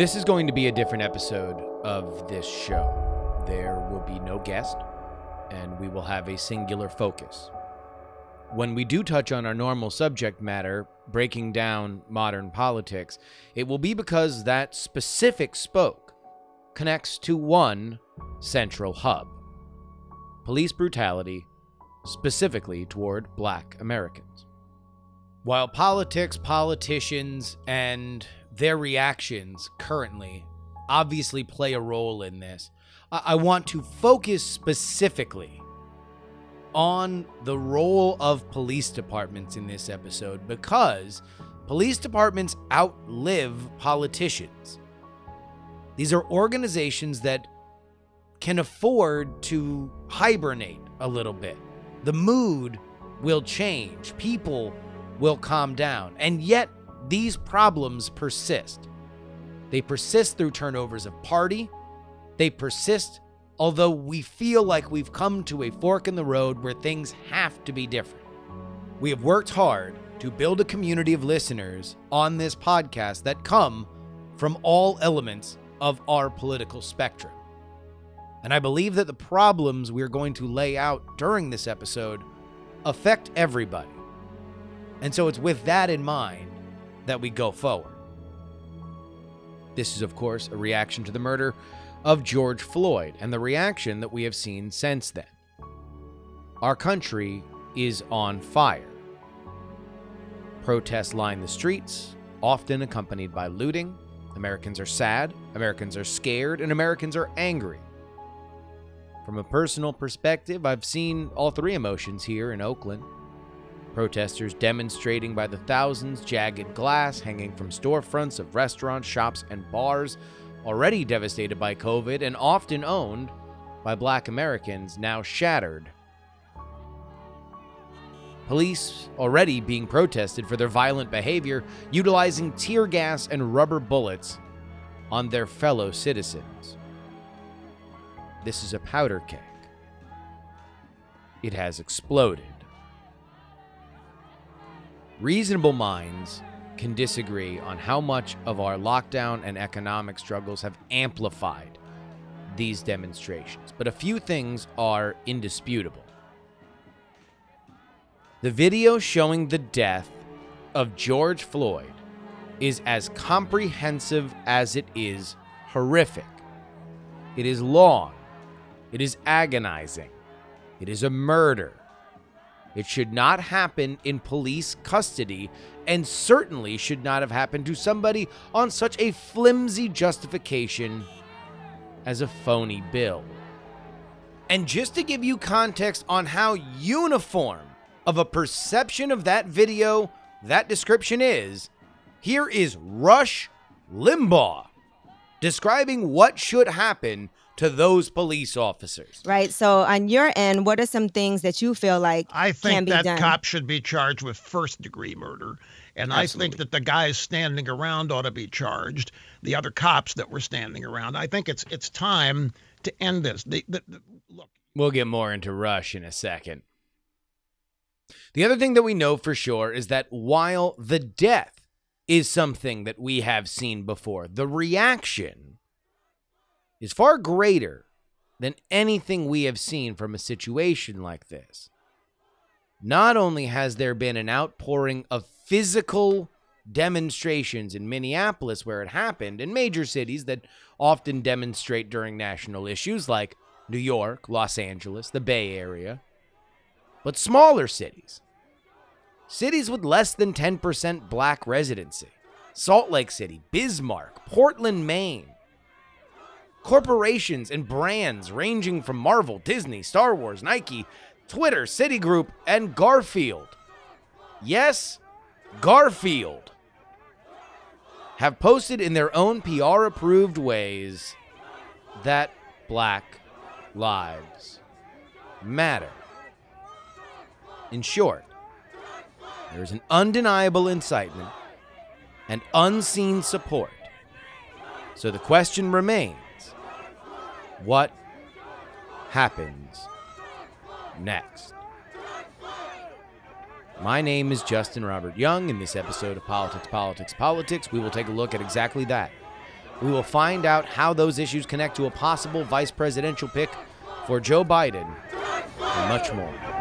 This is going to be a different episode of this show. There will be no guest, and we will have a singular focus. When we do touch on our normal subject matter, breaking down modern politics, it will be because that specific spoke connects to one central hub police brutality, specifically toward black Americans. While politics, politicians, and their reactions currently obviously play a role in this, I, I want to focus specifically on the role of police departments in this episode because police departments outlive politicians. These are organizations that can afford to hibernate a little bit. The mood will change, people will calm down, and yet these problems persist. They persist through turnovers of party, they persist although we feel like we've come to a fork in the road where things have to be different. We have worked hard to build a community of listeners on this podcast that come from all elements of our political spectrum. And I believe that the problems we're going to lay out during this episode affect everybody. And so it's with that in mind that we go forward. This is, of course, a reaction to the murder of George Floyd and the reaction that we have seen since then. Our country is on fire. Protests line the streets, often accompanied by looting. Americans are sad, Americans are scared, and Americans are angry. From a personal perspective, I've seen all three emotions here in Oakland. Protesters demonstrating by the thousands, jagged glass hanging from storefronts of restaurants, shops, and bars already devastated by COVID and often owned by black Americans, now shattered. Police already being protested for their violent behavior, utilizing tear gas and rubber bullets on their fellow citizens. This is a powder keg. It has exploded. Reasonable minds can disagree on how much of our lockdown and economic struggles have amplified these demonstrations, but a few things are indisputable. The video showing the death of George Floyd is as comprehensive as it is horrific. It is long. It is agonizing. It is a murder. It should not happen in police custody and certainly should not have happened to somebody on such a flimsy justification as a phony bill. And just to give you context on how uniform of a perception of that video that description is, here is Rush Limbaugh describing what should happen to those police officers. Right. So on your end, what are some things that you feel like I think can be that done? cop should be charged with first degree murder. And I think that the guys standing around ought to be charged. The other cops that were standing around. I think it's it's time to end this. The, the, the, look, We'll get more into Rush in a second. The other thing that we know for sure is that while the death is something that we have seen before, the reaction is far greater than anything we have seen from a situation like this. Not only has there been an outpouring of physical demonstrations in Minneapolis where it happened, in major cities that often demonstrate during national issues like New York, Los Angeles, the Bay Area, but smaller cities. Cities with less than 10% black residency. Salt Lake City, Bismarck, Portland, Maine. Corporations and brands ranging from Marvel, Disney, Star Wars, Nike, Twitter, Citigroup, and Garfield. Yes, Garfield. Have posted in their own PR approved ways that black lives matter. In short, there is an undeniable incitement and unseen support. So the question remains what happens next? My name is Justin Robert Young. In this episode of Politics, Politics, Politics, we will take a look at exactly that. We will find out how those issues connect to a possible vice presidential pick for Joe Biden and much more.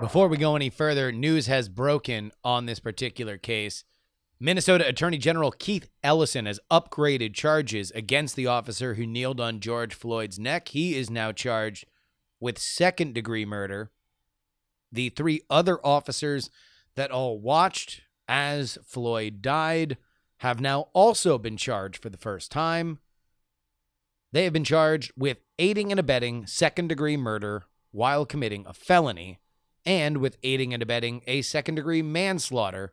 Before we go any further, news has broken on this particular case. Minnesota Attorney General Keith Ellison has upgraded charges against the officer who kneeled on George Floyd's neck. He is now charged with second degree murder. The three other officers that all watched as Floyd died have now also been charged for the first time. They have been charged with aiding and abetting second degree murder while committing a felony and with aiding and abetting a second degree manslaughter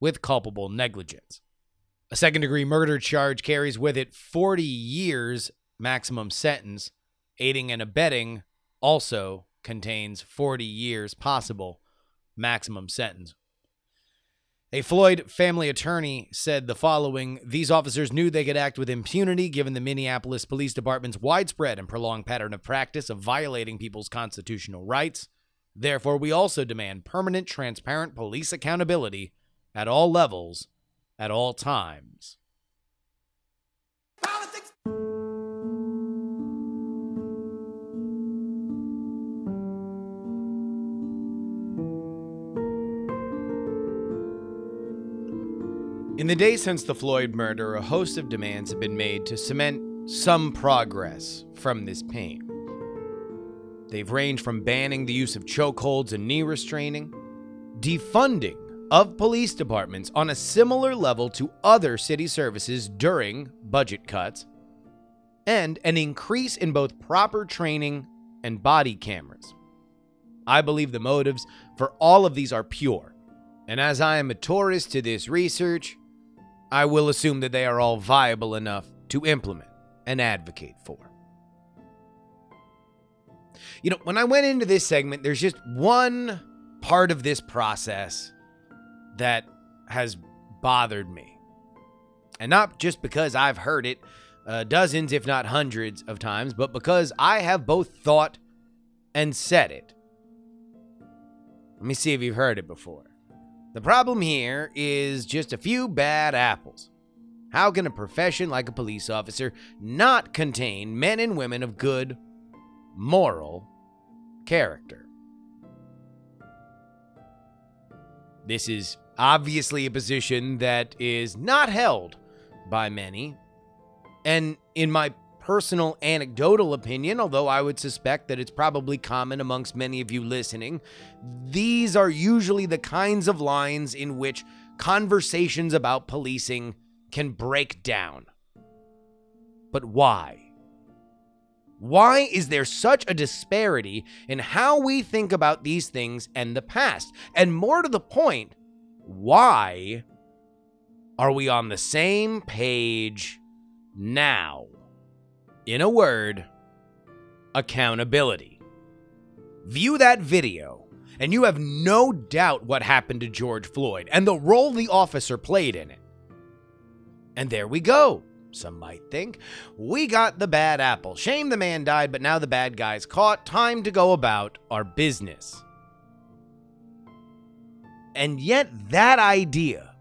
with culpable negligence. A second degree murder charge carries with it 40 years maximum sentence. Aiding and abetting also contains 40 years possible maximum sentence. A Floyd family attorney said the following These officers knew they could act with impunity given the Minneapolis Police Department's widespread and prolonged pattern of practice of violating people's constitutional rights. Therefore, we also demand permanent, transparent police accountability at all levels, at all times. Politics. In the days since the Floyd murder, a host of demands have been made to cement some progress from this pain. They've ranged from banning the use of chokeholds and knee restraining, defunding of police departments on a similar level to other city services during budget cuts, and an increase in both proper training and body cameras. I believe the motives for all of these are pure, and as I am a tourist to this research, I will assume that they are all viable enough to implement and advocate for. You know, when I went into this segment, there's just one part of this process that has bothered me. And not just because I've heard it uh, dozens, if not hundreds of times, but because I have both thought and said it. Let me see if you've heard it before. The problem here is just a few bad apples. How can a profession like a police officer not contain men and women of good, moral character? This is obviously a position that is not held by many. And in my personal anecdotal opinion, although I would suspect that it's probably common amongst many of you listening, these are usually the kinds of lines in which conversations about policing can break down. But why? Why is there such a disparity in how we think about these things and the past? And more to the point, why are we on the same page now? In a word, accountability. View that video, and you have no doubt what happened to George Floyd and the role the officer played in it. And there we go. Some might think. We got the bad apple. Shame the man died, but now the bad guy's caught. Time to go about our business. And yet, that idea,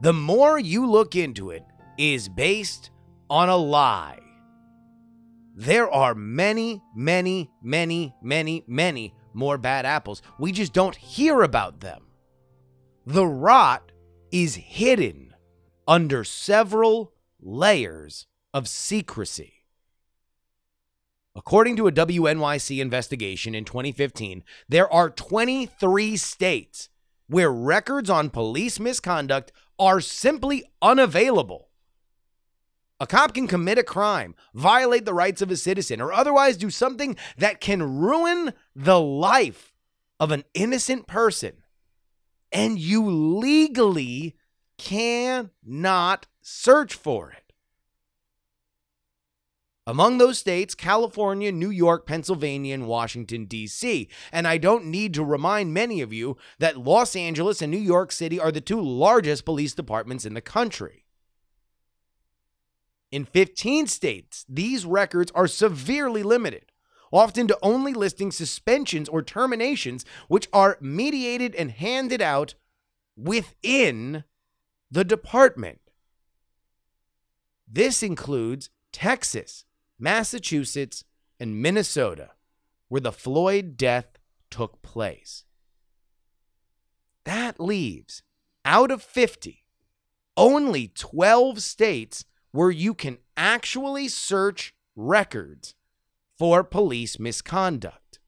the more you look into it, is based on a lie. There are many, many, many, many, many more bad apples. We just don't hear about them. The rot is hidden under several layers of secrecy. According to a WNYC investigation in 2015, there are 23 states where records on police misconduct are simply unavailable. A cop can commit a crime, violate the rights of a citizen, or otherwise do something that can ruin the life of an innocent person. And you legally cannot search for it. Among those states, California, New York, Pennsylvania, and Washington, D.C. And I don't need to remind many of you that Los Angeles and New York City are the two largest police departments in the country. In 15 states, these records are severely limited, often to only listing suspensions or terminations, which are mediated and handed out within the department. This includes Texas, Massachusetts, and Minnesota, where the Floyd death took place. That leaves out of 50, only 12 states where you can actually search records for police misconduct.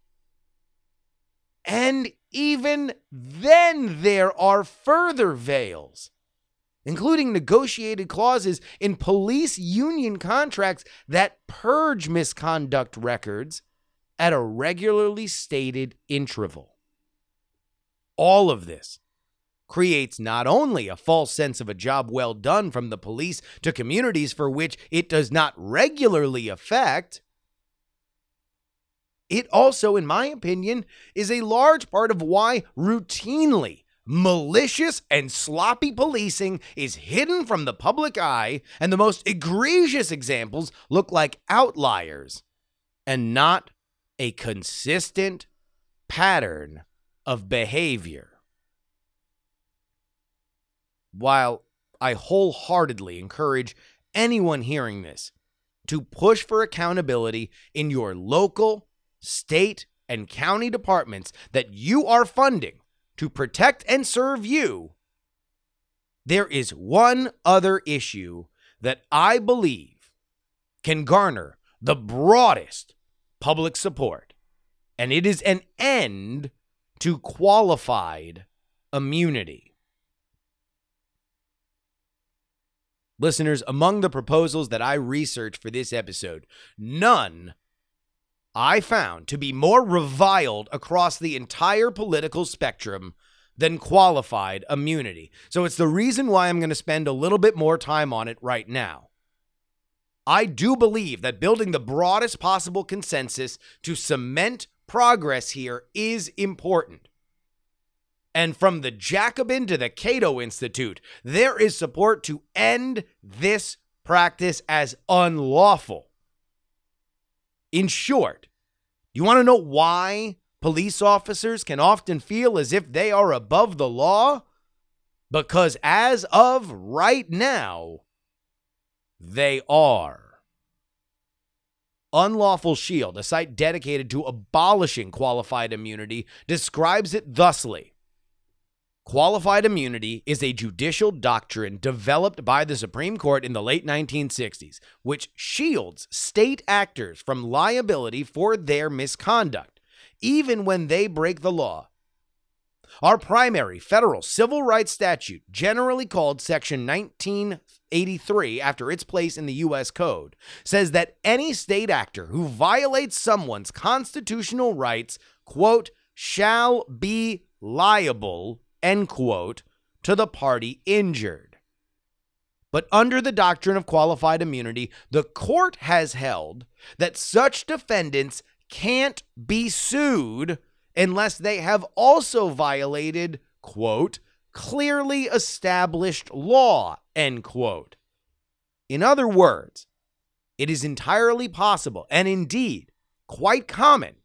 And even then, there are further veils, including negotiated clauses in police union contracts that purge misconduct records at a regularly stated interval. All of this creates not only a false sense of a job well done from the police to communities for which it does not regularly affect, it also, in my opinion, is a large part of why routinely malicious and sloppy policing is hidden from the public eye, and the most egregious examples look like outliers and not a consistent pattern of behavior. While I wholeheartedly encourage anyone hearing this to push for accountability in your local, state, and county departments that you are funding to protect and serve you, there is one other issue that I believe can garner the broadest public support, and it is an end to qualified immunity. Listeners, among the proposals that I researched for this episode, none I found to be more reviled across the entire political spectrum than qualified immunity. So it's the reason why I'm going to spend a little bit more time on it right now. I do believe that building the broadest possible consensus to cement progress here is important. And from the Jacobin to the Cato Institute, there is support to end this practice as unlawful. In short, you want to know why police officers can often feel as if they are above the law? Because as of right now, they are. Unlawful Shield, a site dedicated to abolishing qualified immunity, describes it thusly Qualified immunity is a judicial doctrine developed by the Supreme Court in the late 1960s, which shields state actors from liability for their misconduct, even when they break the law. Our primary federal civil rights statute, generally called Section 1983 after its place in the U.S. Code, says that any state actor who violates someone's constitutional rights, quote, shall be liable end quote, to the party injured. But under the doctrine of qualified immunity, the court has held that such defendants can't be sued unless they have also violated, quote, clearly established law, end quote. In other words, it is entirely possible and indeed quite common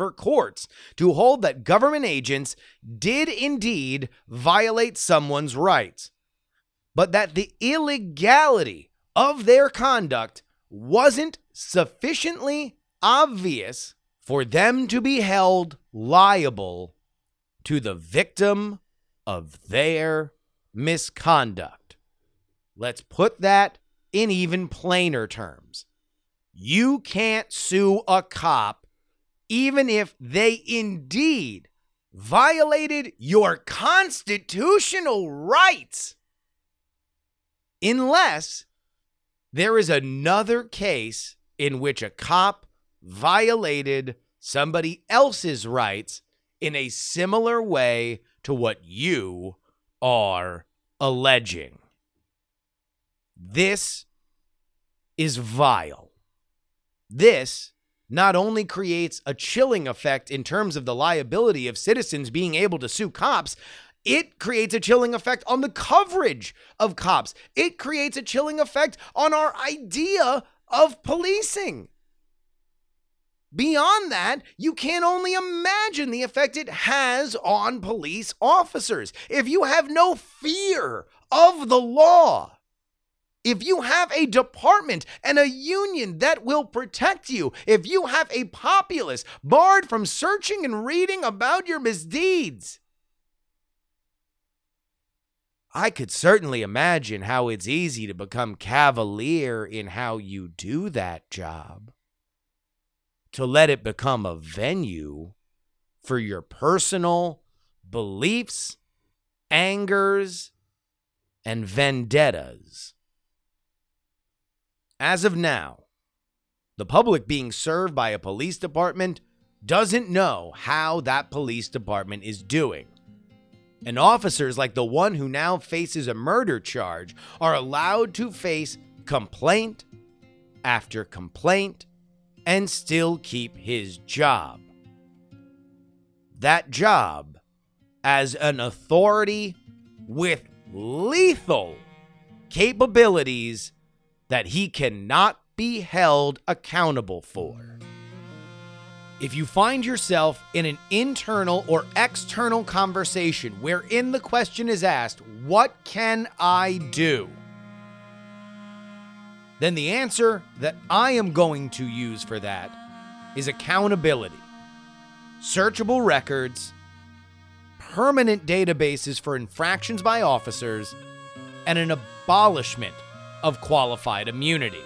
for courts to hold that government agents did indeed violate someone's rights, but that the illegality of their conduct wasn't sufficiently obvious for them to be held liable to the victim of their misconduct. Let's put that in even plainer terms. You can't sue a cop even if they indeed violated your constitutional rights, unless there is another case in which a cop violated somebody else's rights in a similar way to what you are alleging. This is vile. This not only creates a chilling effect in terms of the liability of citizens being able to sue cops, It creates a chilling effect on the coverage of cops. It creates a chilling effect on our idea of policing. Beyond that, you can only imagine the effect it has on police officers. If you have no fear of the law, if you have a department and a union that will protect you, if you have a populace barred from searching and reading about your misdeeds, I could certainly imagine how it's easy to become cavalier in how you do that job to let it become a venue for your personal beliefs, angers, and vendettas. As of now, the public being served by a police department doesn't know how that police department is doing. And officers like the one who now faces a murder charge are allowed to face complaint after complaint and still keep his job. That job as an authority with lethal capabilities that he cannot be held accountable for. If you find yourself in an internal or external conversation wherein the question is asked, What can I do? then the answer that I am going to use for that is accountability. Searchable records, permanent databases for infractions by officers, and an abolishment of qualified immunity.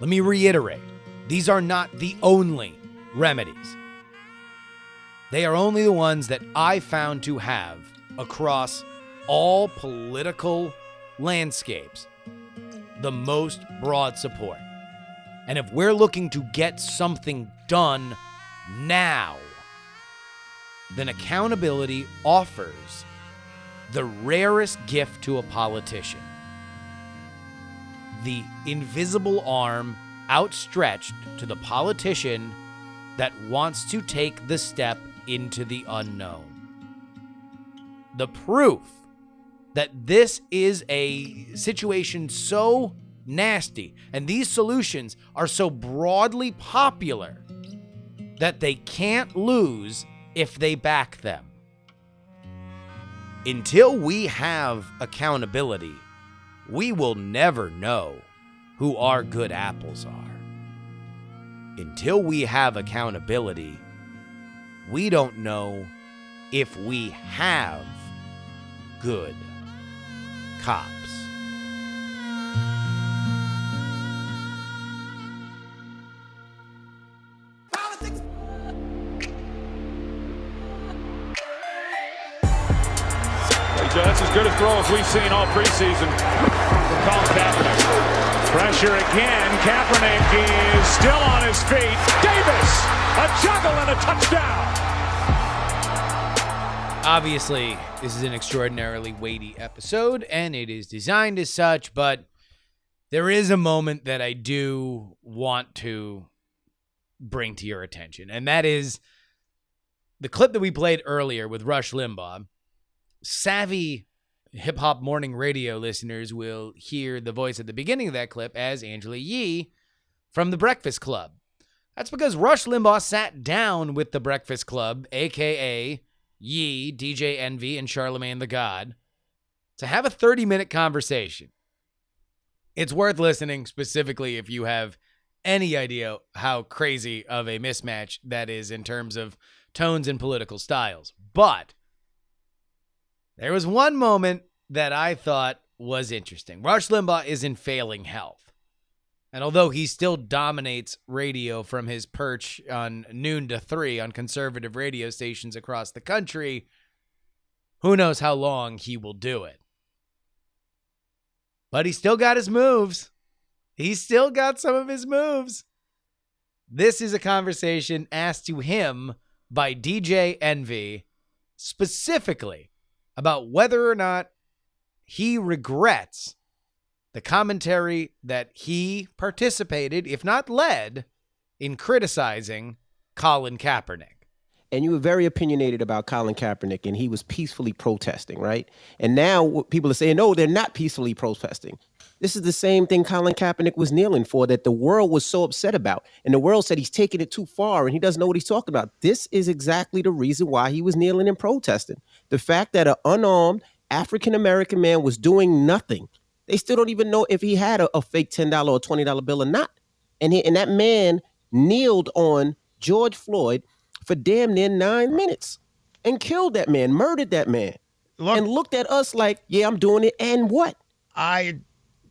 Let me reiterate these are not the only remedies. They are only the ones that I found to have across all political landscapes the most broad support. And if we're looking to get something done now, then accountability offers the rarest gift to a politician the invisible arm outstretched to the politician that wants to take the step into the unknown. The proof that this is a situation so nasty and these solutions are so broadly popular that they can't lose if they back them. Until we have accountability, we will never know who our good apples are. Until we have accountability, we don't know if we have good cops. Good a throw as we've seen all preseason from Colin Kaepernick. Pressure again. Kaepernick is still on his feet. Davis, a juggle and a touchdown. Obviously, this is an extraordinarily weighty episode, and it is designed as such, but there is a moment that I do want to bring to your attention, and that is the clip that we played earlier with Rush Limbaugh. Savvy hip hop morning radio listeners will hear the voice at the beginning of that clip as Angela Yee from The Breakfast Club. That's because Rush Limbaugh sat down with The Breakfast Club, aka Yee, DJ Envy, and Charlemagne the God to have a 30 minute conversation. It's worth listening, specifically if you have any idea how crazy of a mismatch that is in terms of tones and political styles. But there was one moment that I thought was interesting. Rush Limbaugh is in failing health. And although he still dominates radio from his perch on noon to three on conservative radio stations across the country, who knows how long he will do it. But he still got his moves. He still got some of his moves. This is a conversation asked to him by DJ Envy specifically about whether or not he regrets the commentary that he participated, if not led, in criticizing Colin Kaepernick. and you were very opinionated about Colin Kaepernick, and he was peacefully protesting, right? And now people are saying, no, they're not peacefully protesting. This is the same thing Colin Kaepernick was kneeling for that the world was so upset about. And the world said he's taking it too far and he doesn't know what he's talking about. This is exactly the reason why he was kneeling and protesting. The fact that an unarmed African American man was doing nothing. They still don't even know if he had a, a fake $10 or $20 bill or not. And, he, and that man kneeled on George Floyd for damn near nine minutes and killed that man, murdered that man, Look, and looked at us like, yeah, I'm doing it. And what? I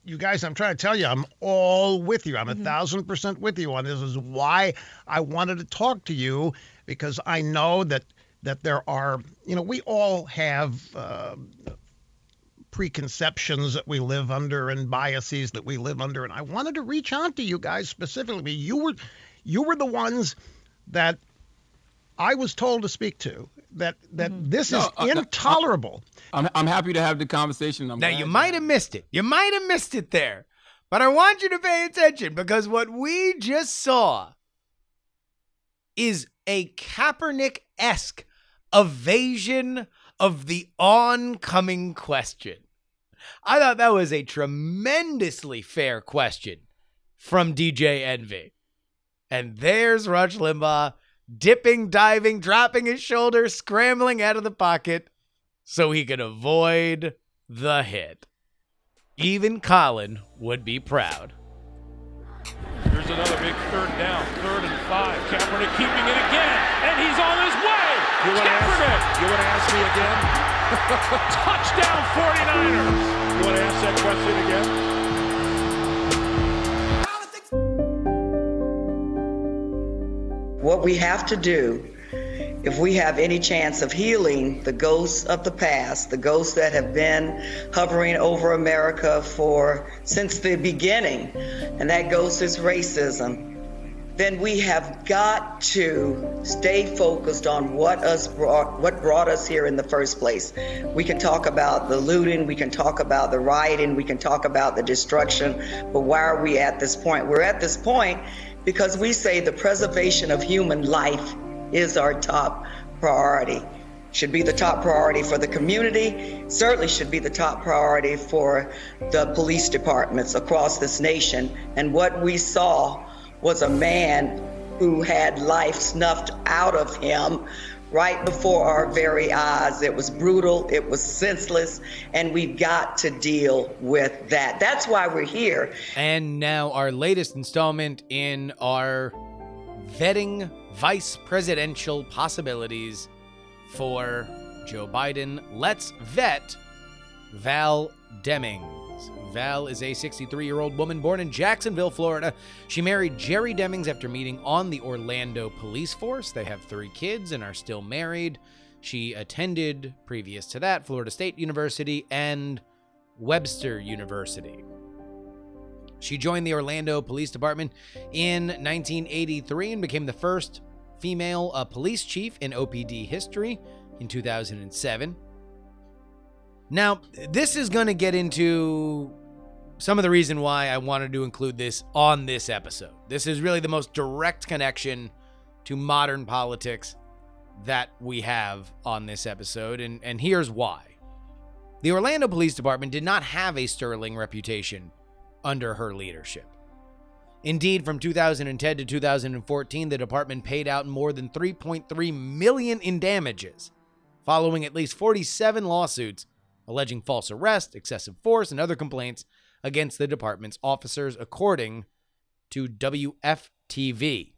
you guys, I'm trying to tell you, I'm all with you. I'm a mm-hmm. thousand percent with you on this. this. Is why I wanted to talk to you because I know that that there are, you know, we all have uh, preconceptions that we live under and biases that we live under, and I wanted to reach out to you guys specifically. You were, you were the ones that I was told to speak to that that mm-hmm. this no, is uh, intolerable. I'm I'm happy to have the conversation. I'm now you might have missed it. You might have missed it there, but I want you to pay attention because what we just saw is a Kaepernick esque evasion of the oncoming question. I thought that was a tremendously fair question from DJ Envy. And there's Rush Limbaugh dipping, diving, dropping his shoulder, scrambling out of the pocket so he could avoid the hit. Even Colin would be proud. Here's another big third down, third and five. Kaepernick keeping it again, and he's on his way. You want Kaepernick. Ask, you want to ask me again? Touchdown 49ers. You want to ask that question again? What we have to do if we have any chance of healing the ghosts of the past, the ghosts that have been hovering over America for since the beginning, and that ghost is racism, then we have got to stay focused on what us brought what brought us here in the first place. We can talk about the looting, we can talk about the rioting, we can talk about the destruction, but why are we at this point? We're at this point because we say the preservation of human life is our top priority. Should be the top priority for the community, certainly should be the top priority for the police departments across this nation. And what we saw was a man who had life snuffed out of him right before our very eyes. It was brutal, it was senseless, and we've got to deal with that. That's why we're here. And now, our latest installment in our vetting vice presidential possibilities for Joe Biden. Let's vet Val Demings. Val is a 63 year old woman born in Jacksonville, Florida. She married Jerry Demings after meeting on the Orlando police force. They have three kids and are still married. She attended, previous to that, Florida State University and Webster University. She joined the Orlando Police Department in 1983 and became the first female uh, police chief in OPD history in 2007. Now, this is going to get into some of the reason why I wanted to include this on this episode. This is really the most direct connection to modern politics that we have on this episode, and, and here's why. The Orlando Police Department did not have a sterling reputation under her leadership. Indeed, from 2010 to 2014, the department paid out more than 3.3 million in damages, following at least 47 lawsuits alleging false arrest, excessive force, and other complaints against the department's officers, according to WFTV.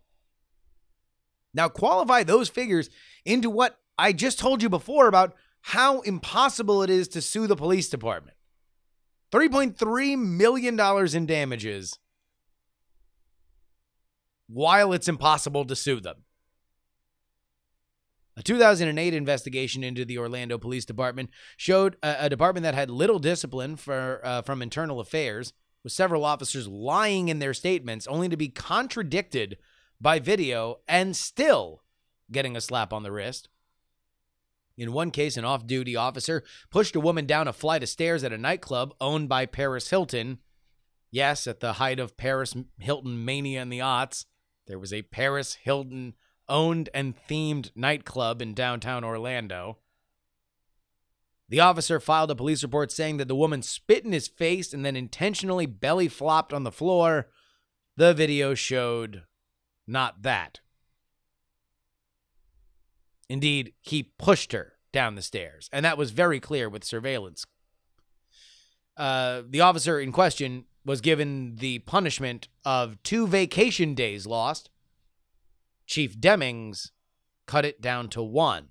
Now, qualify those figures into what I just told you before about how impossible it is to sue the police department. $3.3 million in damages while it's impossible to sue them. A 2008 investigation into the Orlando Police Department showed a, a department that had little discipline for, uh, from internal affairs, with several officers lying in their statements only to be contradicted by video and still getting a slap on the wrist. In one case, an off duty officer pushed a woman down a flight of stairs at a nightclub owned by Paris Hilton. Yes, at the height of Paris Hilton mania in the aughts, there was a Paris Hilton owned and themed nightclub in downtown Orlando. The officer filed a police report saying that the woman spit in his face and then intentionally belly flopped on the floor. The video showed not that. Indeed, he pushed her down the stairs, and that was very clear with surveillance. Uh, the officer in question was given the punishment of two vacation days lost. Chief Demings cut it down to one.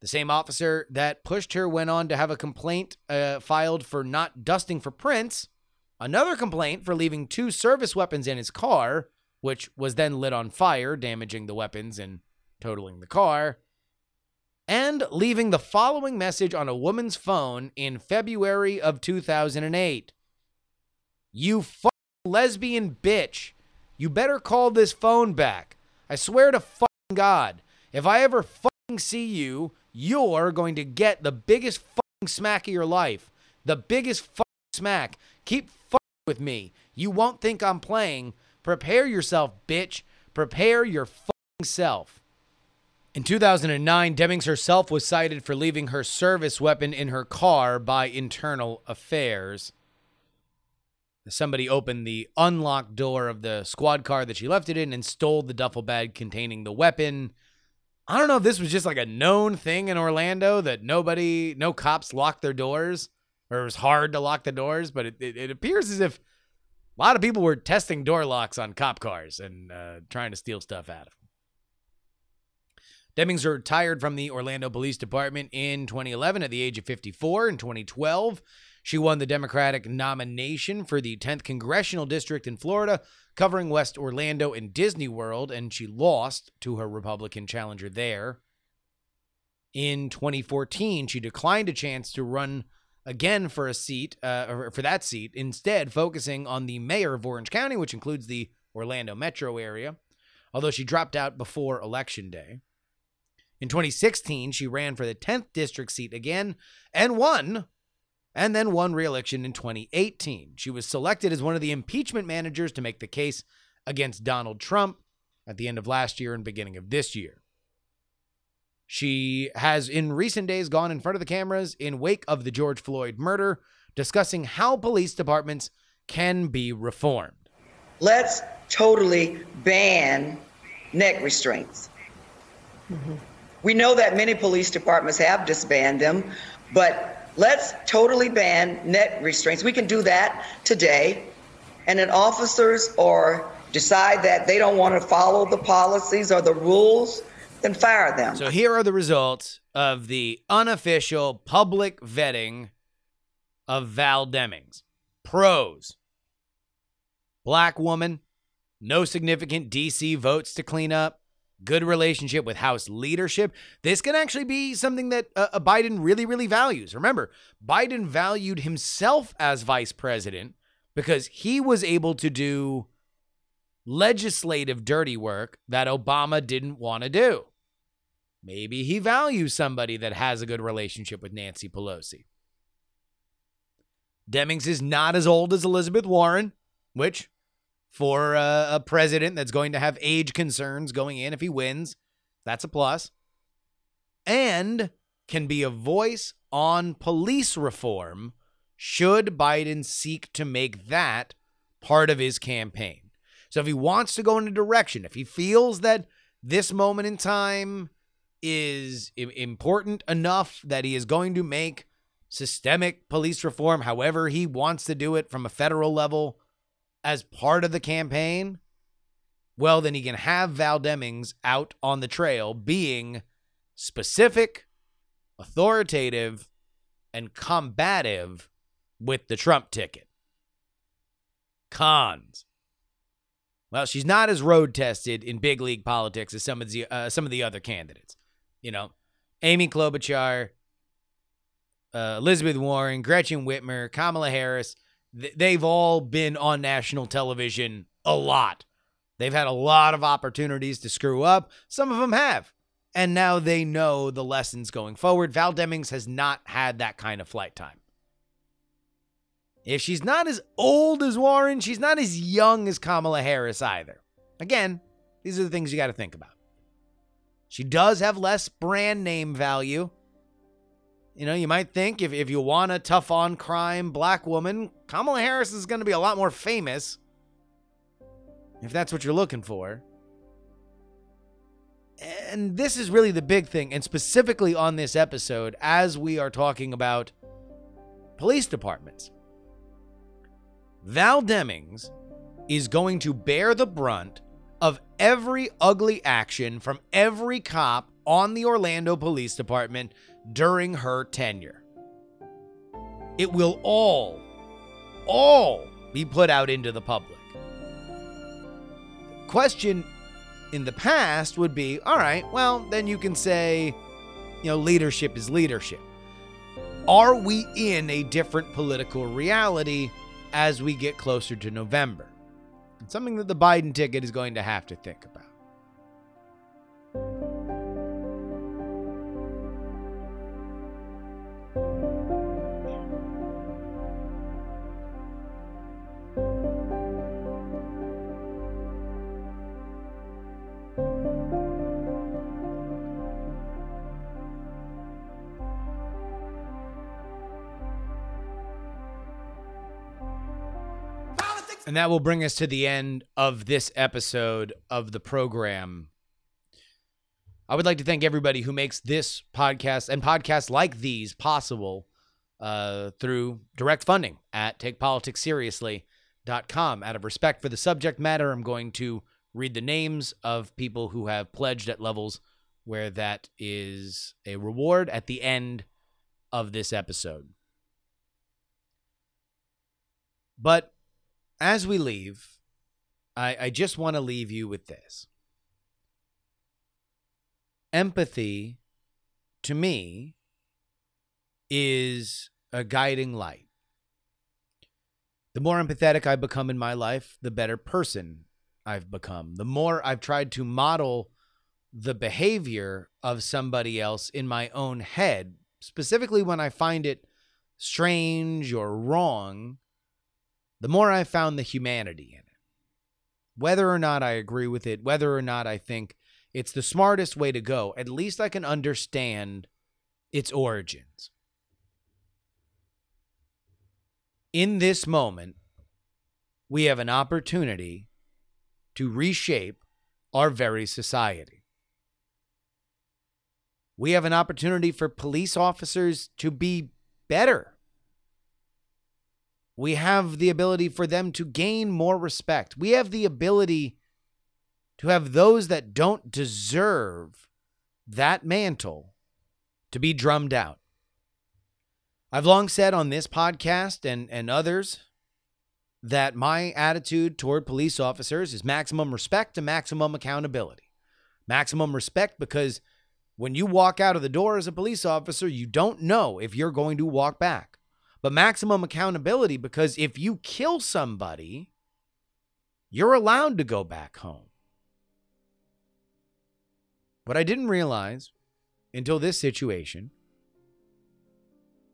The same officer that pushed her went on to have a complaint uh, filed for not dusting for prints, another complaint for leaving two service weapons in his car, which was then lit on fire, damaging the weapons and totaling the car, and leaving the following message on a woman's phone in February of 2008. You fucking lesbian bitch. You better call this phone back. I swear to fucking God, if I ever fucking see you, you're going to get the biggest fucking smack of your life. The biggest fucking smack. Keep fucking with me. You won't think I'm playing. Prepare yourself, bitch. Prepare your fucking self. In 2009, Demings herself was cited for leaving her service weapon in her car by Internal Affairs. Somebody opened the unlocked door of the squad car that she left it in and stole the duffel bag containing the weapon. I don't know if this was just like a known thing in Orlando that nobody, no cops locked their doors or it was hard to lock the doors, but it, it, it appears as if a lot of people were testing door locks on cop cars and uh, trying to steal stuff out of them. Demings retired from the Orlando Police Department in 2011 at the age of 54. In 2012, she won the Democratic nomination for the 10th Congressional District in Florida, covering West Orlando and Disney World, and she lost to her Republican challenger there. In 2014, she declined a chance to run again for a seat, uh, for that seat, instead focusing on the mayor of Orange County, which includes the Orlando metro area, although she dropped out before Election Day. In 2016, she ran for the 10th district seat again and won, and then won re election in 2018. She was selected as one of the impeachment managers to make the case against Donald Trump at the end of last year and beginning of this year. She has in recent days gone in front of the cameras in wake of the George Floyd murder, discussing how police departments can be reformed. Let's totally ban neck restraints. Mm-hmm. We know that many police departments have disbanded them, but let's totally ban net restraints. We can do that today. And then officers or decide that they don't want to follow the policies or the rules, then fire them. So here are the results of the unofficial public vetting of Val Demings. Pros Black woman, no significant DC votes to clean up, good relationship with House leadership. This can actually be something that uh, Biden really, really values. Remember, Biden valued himself as vice president because he was able to do legislative dirty work that Obama didn't want to do. Maybe he values somebody that has a good relationship with Nancy Pelosi. Demings is not as old as Elizabeth Warren, which for a, a president that's going to have age concerns going in if he wins. That's a plus. And can be a voice on police reform should Biden seek to make that part of his campaign. So if he wants to go in a direction, if he feels that this moment in time is important enough that he is going to make systemic police reform however he wants to do it from a federal level as part of the campaign, well, then he can have Val Demings out on the trail being specific, authoritative, and combative with the Trump ticket. Cons. Well, she's not as road tested in big league politics as some of the uh, some of the other candidates. You know, Amy Klobuchar, uh, Elizabeth Warren, Gretchen Whitmer, Kamala Harris they've all been on national television a lot. They've had a lot of opportunities to screw up. Some of them have. And now they know the lessons going forward. Val Demings has not had that kind of flight time. If she's not as old as Warren, she's not as young as Kamala Harris either. Again, These are the things you got to think about. She does have less brand name value. You know, you might think if, if you want a tough on crime black woman, Kamala Harris is going to be a lot more famous if that's what you're looking for. And this is really the big thing, and specifically on this episode, as we are talking about police departments. Val Demings is going to bear the brunt of every ugly action from every cop on the Orlando Police Department during her tenure. It will all, all be put out into the public. The question in the past would be all right, well, then you can say, you know, leadership is leadership. Are we in a different political reality as we get closer to November? It's something that the Biden ticket is going to have to think about. And that will bring us to the end of this episode of the program. I would like to thank everybody who makes this podcast and podcasts like these possible uh, through direct funding at takepoliticsseriously.com. Out of respect for the subject matter, I'm going to read the names of people who have pledged at levels where that is a reward at the end of this episode. But as we leave, I, I just want to leave you with this. Empathy, to me, is a guiding light. The more empathetic I become in my life, the better person I've become. The more I've tried to model the behavior of somebody else in my own head, specifically when I find it strange or wrong, the more I found the humanity in it. Whether or not I agree with it, whether or not I think it's the smartest way to go, at least I can understand its origins. In this moment, we have an opportunity to reshape our very society. We have an opportunity for police officers to be better we have the ability for them to gain more respect. We have the ability to have those that don't deserve that mantle to be drummed out. I've long said on this podcast and, and others that my attitude toward police officers is maximum respect and maximum accountability. Maximum respect because when you walk out of the door as a police officer, you don't know if you're going to walk back but maximum accountability because if you kill somebody, you're allowed to go back home. What I didn't realize until this situation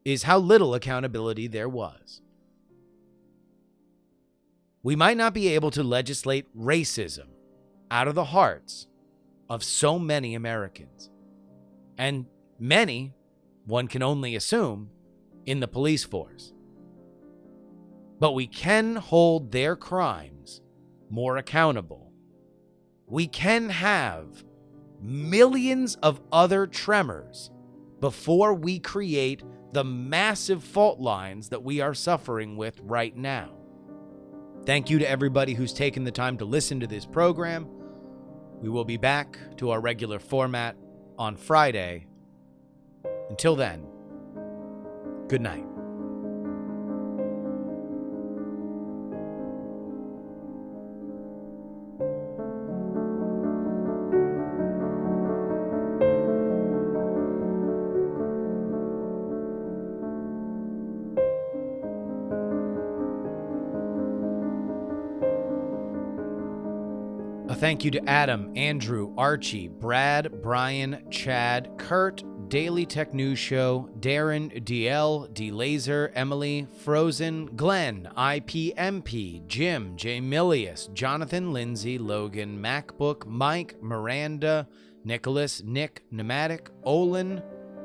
is how little accountability there was. We might not be able to legislate racism out of the hearts of so many Americans. And many, one can only assume, in the police force. But we can hold their crimes more accountable. We can have millions of other tremors before we create the massive fault lines that we are suffering with right now. Thank you to everybody who's taken the time to listen to this program. We will be back to our regular format on Friday. Until then, Good night. A thank you to Adam, Andrew, Archie, Brad, Brian, Chad, Kurt, Daily Tech News Show, Darren, DL, D Laser, Emily, Frozen, Glenn, IPMP, Jim, J Milius, Jonathan, Lindsay, Logan, MacBook, Mike, Miranda, Nicholas, Nick, Pneumatic, Olin,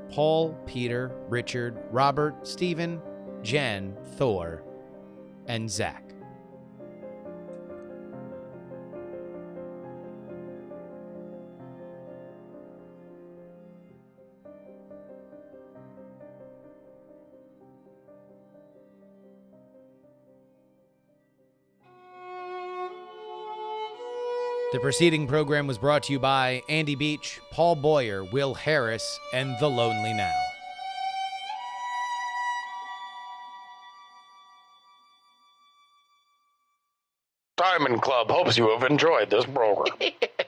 Paul, Peter, Richard, Robert, Stephen, Jen, Thor, and Zach. The preceding program was brought to you by Andy Beach, Paul Boyer, Will Harris, and The Lonely Now. Diamond Club hopes you have enjoyed this program.